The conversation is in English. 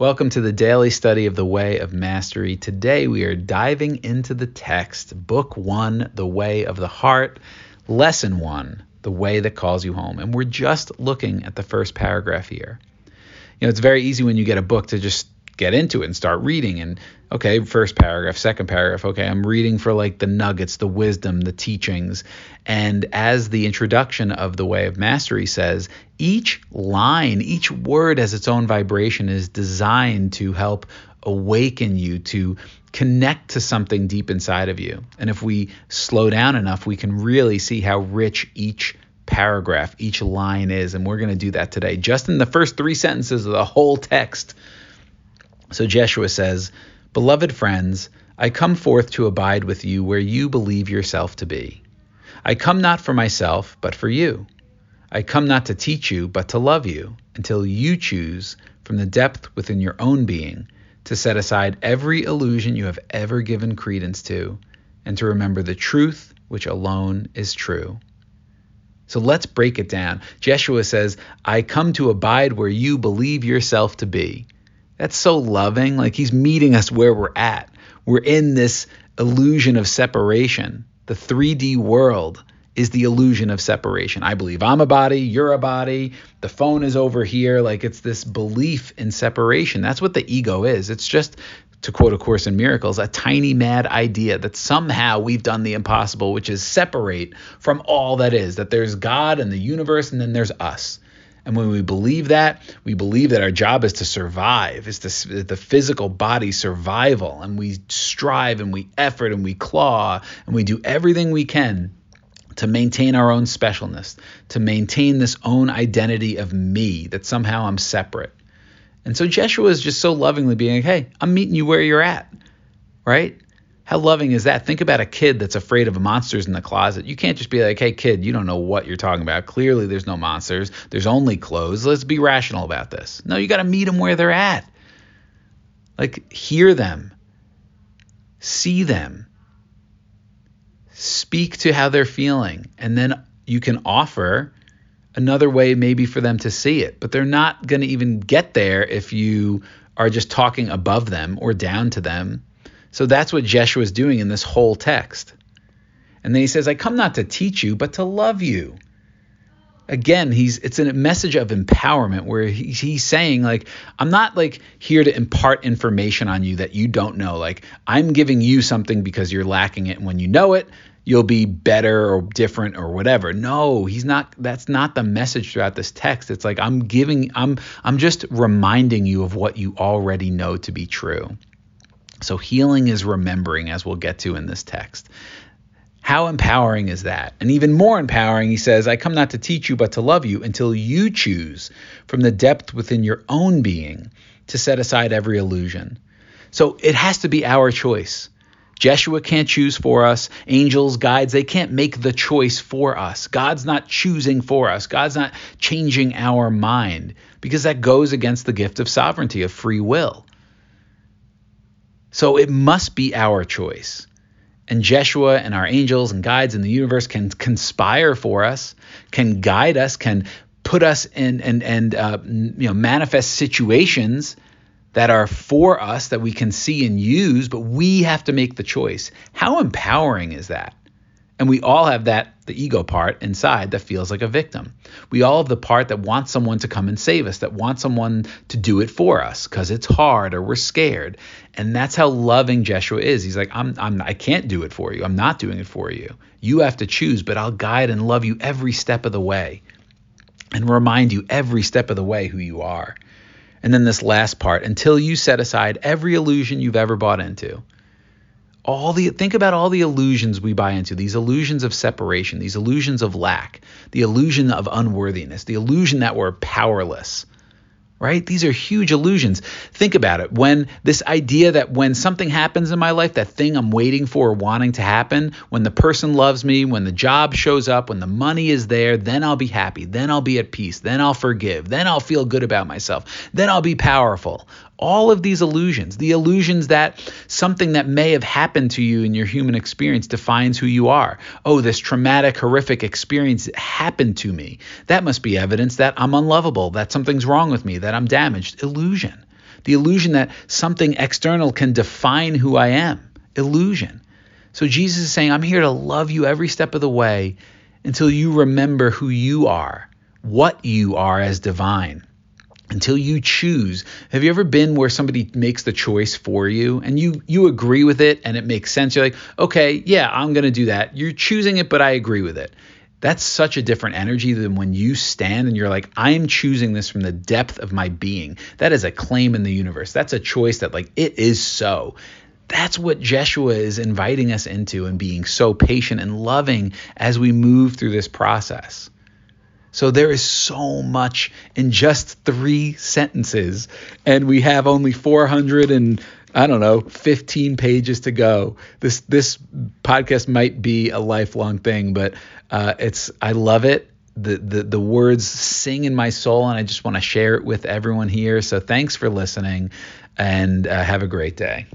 Welcome to the daily study of the Way of Mastery. Today we are diving into the text, Book 1, The Way of the Heart, Lesson 1, The Way That Calls You Home. And we're just looking at the first paragraph here. You know, it's very easy when you get a book to just get into it and start reading. And okay first paragraph second paragraph okay i'm reading for like the nuggets the wisdom the teachings. And as the introduction of the way of mastery says each line each word has its own vibration is designed to help awaken you to connect to something deep inside of you. And if we slow down enough we can really see how rich each paragraph each line is. And we're going to do that today. Just in the first 3 sentences of the whole text so Jeshua says, Beloved friends, I come forth to abide with you where you believe yourself to be. I come not for myself, but for you. I come not to teach you, but to love you, until you choose from the depth within your own being to set aside every illusion you have ever given credence to, and to remember the truth which alone is true. So let's break it down. Jeshua says, I come to abide where you believe yourself to be. That's so loving. Like he's meeting us where we're at. We're in this illusion of separation. The 3D world is the illusion of separation. I believe I'm a body, you're a body, the phone is over here. Like it's this belief in separation. That's what the ego is. It's just, to quote A Course in Miracles, a tiny mad idea that somehow we've done the impossible, which is separate from all that is, that there's God and the universe and then there's us. And when we believe that, we believe that our job is to survive, is to, the physical body survival. And we strive and we effort and we claw and we do everything we can to maintain our own specialness, to maintain this own identity of me, that somehow I'm separate. And so Jeshua is just so lovingly being like, hey, I'm meeting you where you're at, right? How loving is that? Think about a kid that's afraid of monsters in the closet. You can't just be like, hey, kid, you don't know what you're talking about. Clearly, there's no monsters. There's only clothes. Let's be rational about this. No, you got to meet them where they're at. Like, hear them, see them, speak to how they're feeling, and then you can offer another way maybe for them to see it. But they're not going to even get there if you are just talking above them or down to them so that's what Jeshua is doing in this whole text. And then he says, I come not to teach you, but to love you. Again, he's it's a message of empowerment where he's, he's saying like I'm not like here to impart information on you that you don't know. Like I'm giving you something because you're lacking it, and when you know it, you'll be better or different or whatever. No, he's not that's not the message throughout this text. It's like I'm giving I'm I'm just reminding you of what you already know to be true. So healing is remembering, as we'll get to in this text. How empowering is that? And even more empowering, he says, I come not to teach you, but to love you until you choose from the depth within your own being to set aside every illusion. So it has to be our choice. Jeshua can't choose for us. Angels, guides, they can't make the choice for us. God's not choosing for us. God's not changing our mind because that goes against the gift of sovereignty, of free will. So it must be our choice. And Jeshua and our angels and guides in the universe can conspire for us, can guide us, can put us in and and uh, you know manifest situations that are for us that we can see and use, but we have to make the choice. How empowering is that? And we all have that, the ego part inside that feels like a victim. We all have the part that wants someone to come and save us, that wants someone to do it for us because it's hard or we're scared. And that's how loving Jeshua is. He's like, I'm, I'm, I can't do it for you. I'm not doing it for you. You have to choose, but I'll guide and love you every step of the way and remind you every step of the way who you are. And then this last part, until you set aside every illusion you've ever bought into all the think about all the illusions we buy into these illusions of separation these illusions of lack the illusion of unworthiness the illusion that we're powerless right? These are huge illusions. Think about it. When this idea that when something happens in my life, that thing I'm waiting for or wanting to happen, when the person loves me, when the job shows up, when the money is there, then I'll be happy. Then I'll be at peace. Then I'll forgive. Then I'll feel good about myself. Then I'll be powerful. All of these illusions, the illusions that something that may have happened to you in your human experience defines who you are. Oh, this traumatic, horrific experience happened to me. That must be evidence that I'm unlovable, that something's wrong with me, that I'm damaged. Illusion. The illusion that something external can define who I am. Illusion. So Jesus is saying, I'm here to love you every step of the way until you remember who you are, what you are as divine until you choose. Have you ever been where somebody makes the choice for you and you you agree with it and it makes sense? You're like okay yeah i'm going to do that. You're choosing it but i agree with it. That's such a different energy than when you stand and you're like i'm choosing this from the depth of my being. That is a claim in the universe. That's a choice that like it is so. That's what Jeshua is inviting us into and being so patient and loving as we move through this process. So there is so much in just three sentences, and we have only 400 and I don't know, 15 pages to go. This this podcast might be a lifelong thing, but uh, it's I love it. The, the the words sing in my soul, and I just want to share it with everyone here. So thanks for listening, and uh, have a great day.